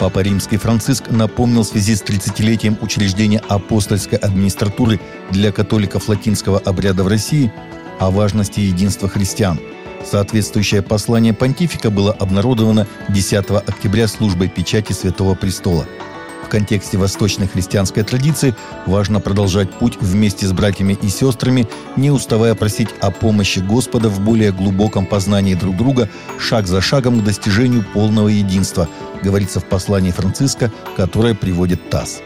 Папа Римский Франциск напомнил в связи с 30-летием учреждения апостольской администратуры для католиков латинского обряда в России о важности единства христиан. Соответствующее послание понтифика было обнародовано 10 октября службой печати Святого Престола. В контексте восточной христианской традиции важно продолжать путь вместе с братьями и сестрами, не уставая просить о помощи Господа в более глубоком познании друг друга, шаг за шагом к достижению полного единства – говорится в послании Франциска, которое приводит ТАСС.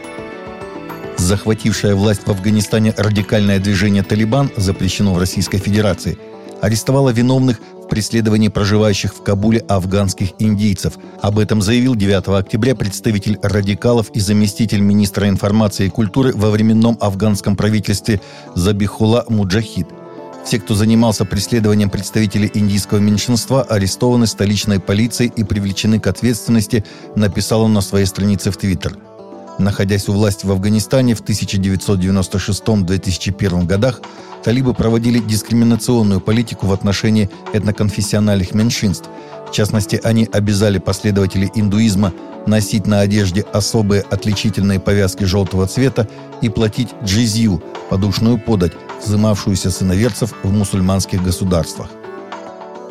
Захватившая власть в Афганистане радикальное движение «Талибан» запрещено в Российской Федерации, арестовала виновных в преследовании проживающих в Кабуле афганских индийцев. Об этом заявил 9 октября представитель радикалов и заместитель министра информации и культуры во временном афганском правительстве Забихула Муджахид – все, кто занимался преследованием представителей индийского меньшинства, арестованы столичной полицией и привлечены к ответственности, написал он на своей странице в Твиттер. Находясь у власти в Афганистане в 1996-2001 годах, талибы проводили дискриминационную политику в отношении этноконфессиональных меньшинств. В частности, они обязали последователей индуизма носить на одежде особые отличительные повязки желтого цвета и платить джизью, подушную подать, взымавшуюся с иноверцев в мусульманских государствах.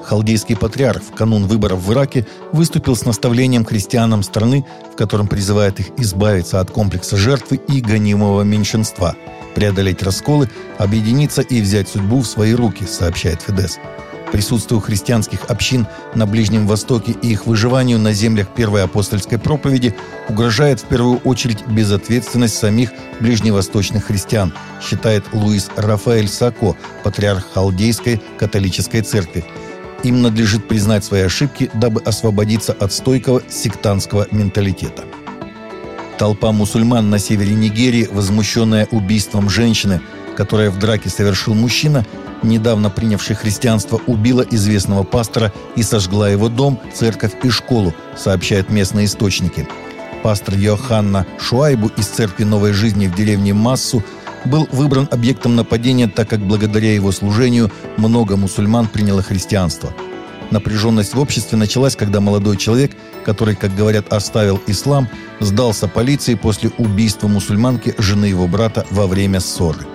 Халдейский патриарх в канун выборов в Ираке выступил с наставлением христианам страны, в котором призывает их избавиться от комплекса жертвы и гонимого меньшинства, преодолеть расколы, объединиться и взять судьбу в свои руки, сообщает Федес присутствию христианских общин на Ближнем Востоке и их выживанию на землях Первой апостольской проповеди угрожает в первую очередь безответственность самих ближневосточных христиан, считает Луис Рафаэль Сако, патриарх Халдейской католической церкви. Им надлежит признать свои ошибки, дабы освободиться от стойкого сектантского менталитета. Толпа мусульман на севере Нигерии, возмущенная убийством женщины, которое в драке совершил мужчина, недавно принявший христианство, убила известного пастора и сожгла его дом, церковь и школу, сообщают местные источники. Пастор Йоханна Шуайбу из церкви Новой Жизни в деревне Массу был выбран объектом нападения, так как благодаря его служению много мусульман приняло христианство. Напряженность в обществе началась, когда молодой человек, который, как говорят, оставил ислам, сдался полиции после убийства мусульманки жены его брата во время ссоры.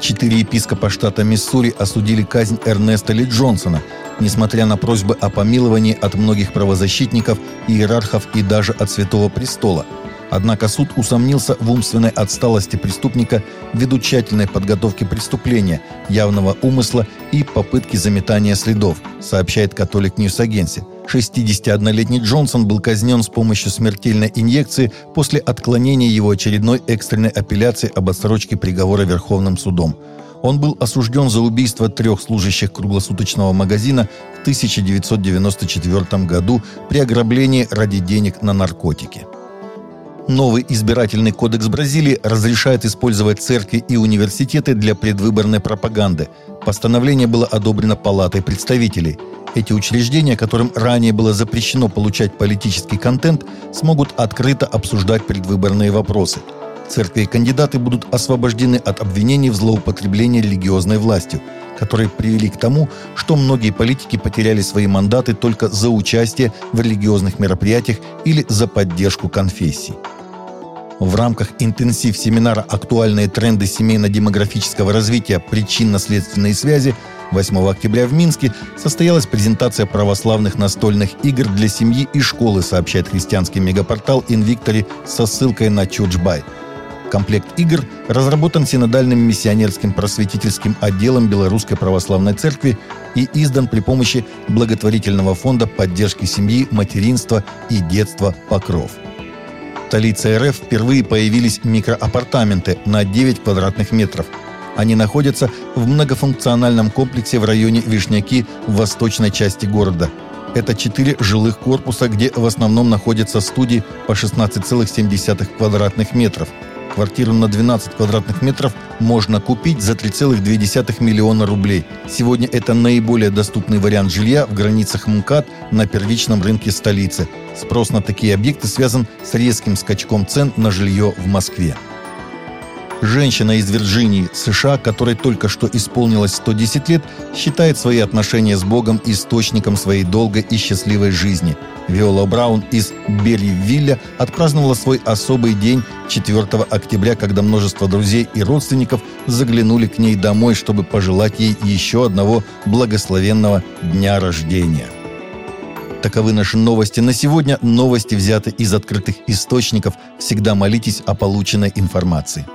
Четыре епископа штата Миссури осудили казнь Эрнеста Ли Джонсона, несмотря на просьбы о помиловании от многих правозащитников, иерархов и даже от Святого Престола. Однако суд усомнился в умственной отсталости преступника ввиду тщательной подготовки преступления, явного умысла и попытки заметания следов, сообщает Catholic News Agency – 61-летний Джонсон был казнен с помощью смертельной инъекции после отклонения его очередной экстренной апелляции об отсрочке приговора Верховным судом. Он был осужден за убийство трех служащих круглосуточного магазина в 1994 году при ограблении ради денег на наркотики. Новый избирательный кодекс Бразилии разрешает использовать церкви и университеты для предвыборной пропаганды. Постановление было одобрено Палатой представителей – эти учреждения, которым ранее было запрещено получать политический контент, смогут открыто обсуждать предвыборные вопросы. Церкви и кандидаты будут освобождены от обвинений в злоупотреблении религиозной властью, которые привели к тому, что многие политики потеряли свои мандаты только за участие в религиозных мероприятиях или за поддержку конфессий. В рамках интенсив-семинара «Актуальные тренды семейно-демографического развития. Причинно-следственные связи» 8 октября в Минске состоялась презентация православных настольных игр для семьи и школы, сообщает христианский мегапортал Invictory со ссылкой на Чурчбай. Комплект игр разработан синодальным миссионерским просветительским отделом Белорусской Православной Церкви и издан при помощи благотворительного фонда поддержки семьи, материнства и детства «Покров». Столице РФ впервые появились микроапартаменты на 9 квадратных метров – они находятся в многофункциональном комплексе в районе Вишняки в восточной части города. Это четыре жилых корпуса, где в основном находятся студии по 16,7 квадратных метров. Квартиру на 12 квадратных метров можно купить за 3,2 миллиона рублей. Сегодня это наиболее доступный вариант жилья в границах МКАД на первичном рынке столицы. Спрос на такие объекты связан с резким скачком цен на жилье в Москве. Женщина из Вирджинии, США, которой только что исполнилось 110 лет, считает свои отношения с Богом источником своей долгой и счастливой жизни. Виола Браун из Берривилля отпраздновала свой особый день 4 октября, когда множество друзей и родственников заглянули к ней домой, чтобы пожелать ей еще одного благословенного дня рождения. Таковы наши новости на сегодня. Новости взяты из открытых источников. Всегда молитесь о полученной информации.